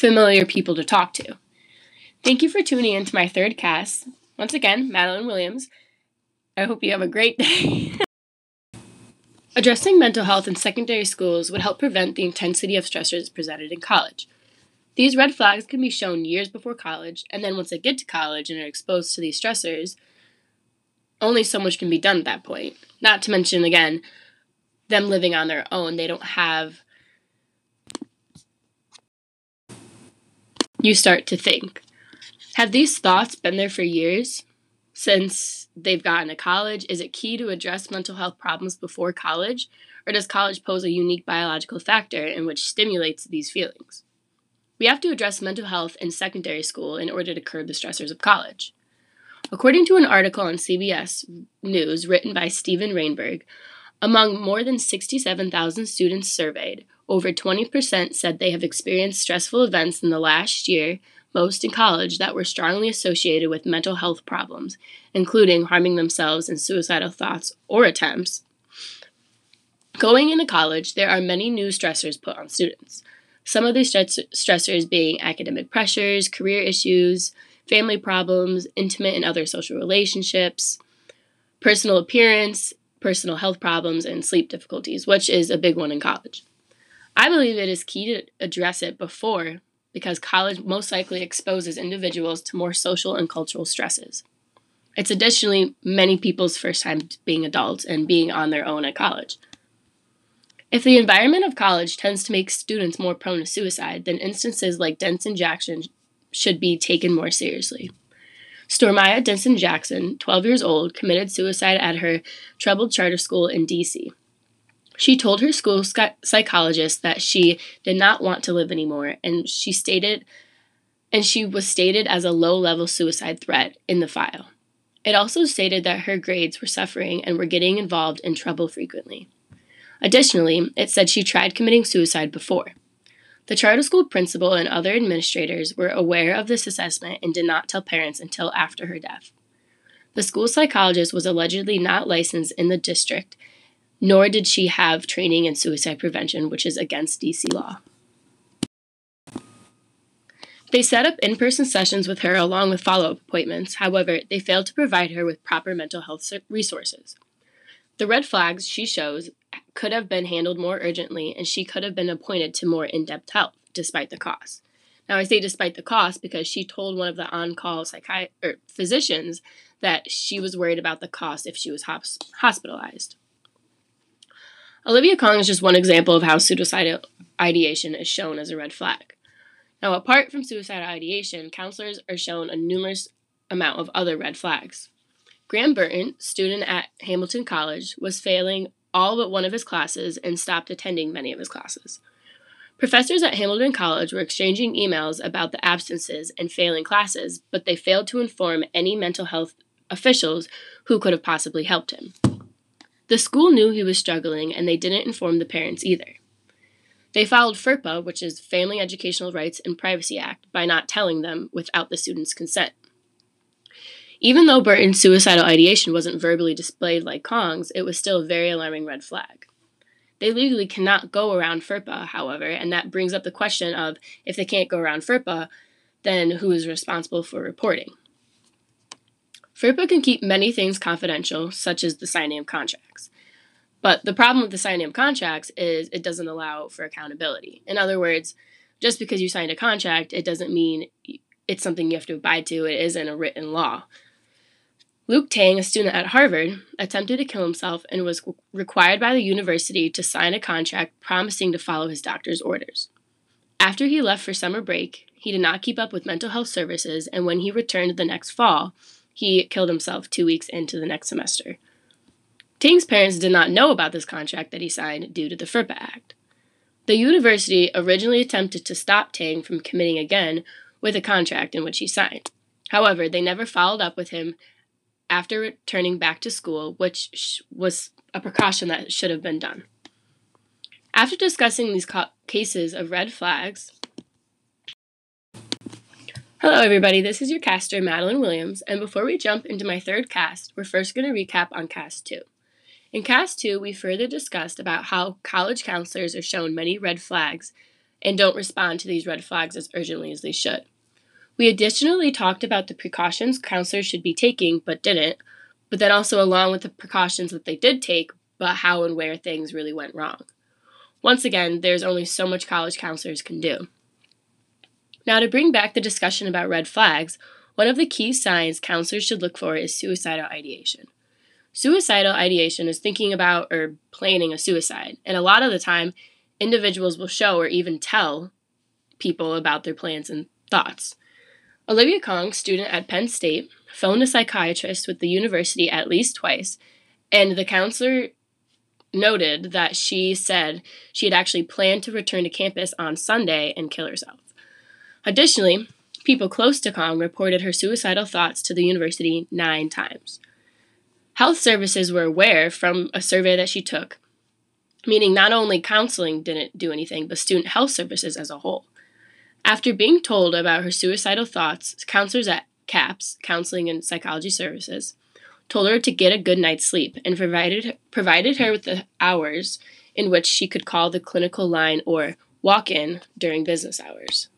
familiar people to talk to. Thank you for tuning in to my third cast. Once again, Madeline Williams. I hope you have a great day. Addressing mental health in secondary schools would help prevent the intensity of stressors presented in college. These red flags can be shown years before college, and then once they get to college and are exposed to these stressors, only so much can be done at that point. Not to mention, again, them living on their own. They don't have. You start to think have these thoughts been there for years since they've gotten to college? Is it key to address mental health problems before college? Or does college pose a unique biological factor in which stimulates these feelings? We have to address mental health in secondary school in order to curb the stressors of college. According to an article on CBS News written by Steven Reinberg, among more than 67,000 students surveyed, over 20% said they have experienced stressful events in the last year, most in college, that were strongly associated with mental health problems, including harming themselves and suicidal thoughts or attempts. Going into college, there are many new stressors put on students. Some of these stress- stressors being academic pressures, career issues, family problems, intimate and other social relationships, personal appearance, personal health problems, and sleep difficulties, which is a big one in college. I believe it is key to address it before because college most likely exposes individuals to more social and cultural stresses. It's additionally many people's first time being adults and being on their own at college. If the environment of college tends to make students more prone to suicide, then instances like Denson Jackson should be taken more seriously. Stormaya Denson Jackson, 12 years old, committed suicide at her troubled charter school in D.C. She told her school psychologist that she did not want to live anymore, and she stated, and she was stated as a low-level suicide threat in the file. It also stated that her grades were suffering and were getting involved in trouble frequently. Additionally, it said she tried committing suicide before. The charter school principal and other administrators were aware of this assessment and did not tell parents until after her death. The school psychologist was allegedly not licensed in the district, nor did she have training in suicide prevention, which is against DC law. They set up in person sessions with her along with follow up appointments. However, they failed to provide her with proper mental health resources. The red flags she shows could have been handled more urgently, and she could have been appointed to more in depth help, despite the cost. Now, I say despite the cost because she told one of the on call psychi- er, physicians that she was worried about the cost if she was hospitalized. Olivia Kong is just one example of how suicidal ideation is shown as a red flag. Now, apart from suicidal ideation, counselors are shown a numerous amount of other red flags. Graham Burton, student at Hamilton College, was failing all but one of his classes and stopped attending many of his classes. Professors at Hamilton College were exchanging emails about the absences and failing classes, but they failed to inform any mental health officials who could have possibly helped him. The school knew he was struggling and they didn't inform the parents either. They followed FERPA, which is Family Educational Rights and Privacy Act, by not telling them without the student's consent. Even though Burton's suicidal ideation wasn't verbally displayed like Kong's, it was still a very alarming red flag. They legally cannot go around FERPA, however, and that brings up the question of if they can't go around FERPA, then who is responsible for reporting? FERPA can keep many things confidential, such as the signing of contracts. But the problem with the signing of contracts is it doesn't allow for accountability. In other words, just because you signed a contract, it doesn't mean it's something you have to abide to. It isn't a written law. Luke Tang, a student at Harvard, attempted to kill himself and was required by the university to sign a contract promising to follow his doctor's orders. After he left for summer break, he did not keep up with mental health services, and when he returned the next fall, he killed himself two weeks into the next semester. Tang's parents did not know about this contract that he signed due to the FERPA Act. The university originally attempted to stop Tang from committing again with a contract in which he signed. However, they never followed up with him after returning back to school, which was a precaution that should have been done. After discussing these ca- cases of red flags, Hello, everybody. This is your caster, Madeline Williams, and before we jump into my third cast, we're first going to recap on cast two. In cast two, we further discussed about how college counselors are shown many red flags and don't respond to these red flags as urgently as they should. We additionally talked about the precautions counselors should be taking but didn't, but then also along with the precautions that they did take, but how and where things really went wrong. Once again, there's only so much college counselors can do. Now, to bring back the discussion about red flags, one of the key signs counselors should look for is suicidal ideation. Suicidal ideation is thinking about or planning a suicide, and a lot of the time, individuals will show or even tell people about their plans and thoughts. Olivia Kong, student at Penn State, phoned a psychiatrist with the university at least twice, and the counselor noted that she said she had actually planned to return to campus on Sunday and kill herself. Additionally, people close to Kong reported her suicidal thoughts to the university nine times. Health services were aware from a survey that she took, meaning not only counseling didn't do anything, but student health services as a whole. After being told about her suicidal thoughts, counselors at CAPS, Counseling and Psychology Services, told her to get a good night's sleep and provided provided her with the hours in which she could call the clinical line or walk in during business hours.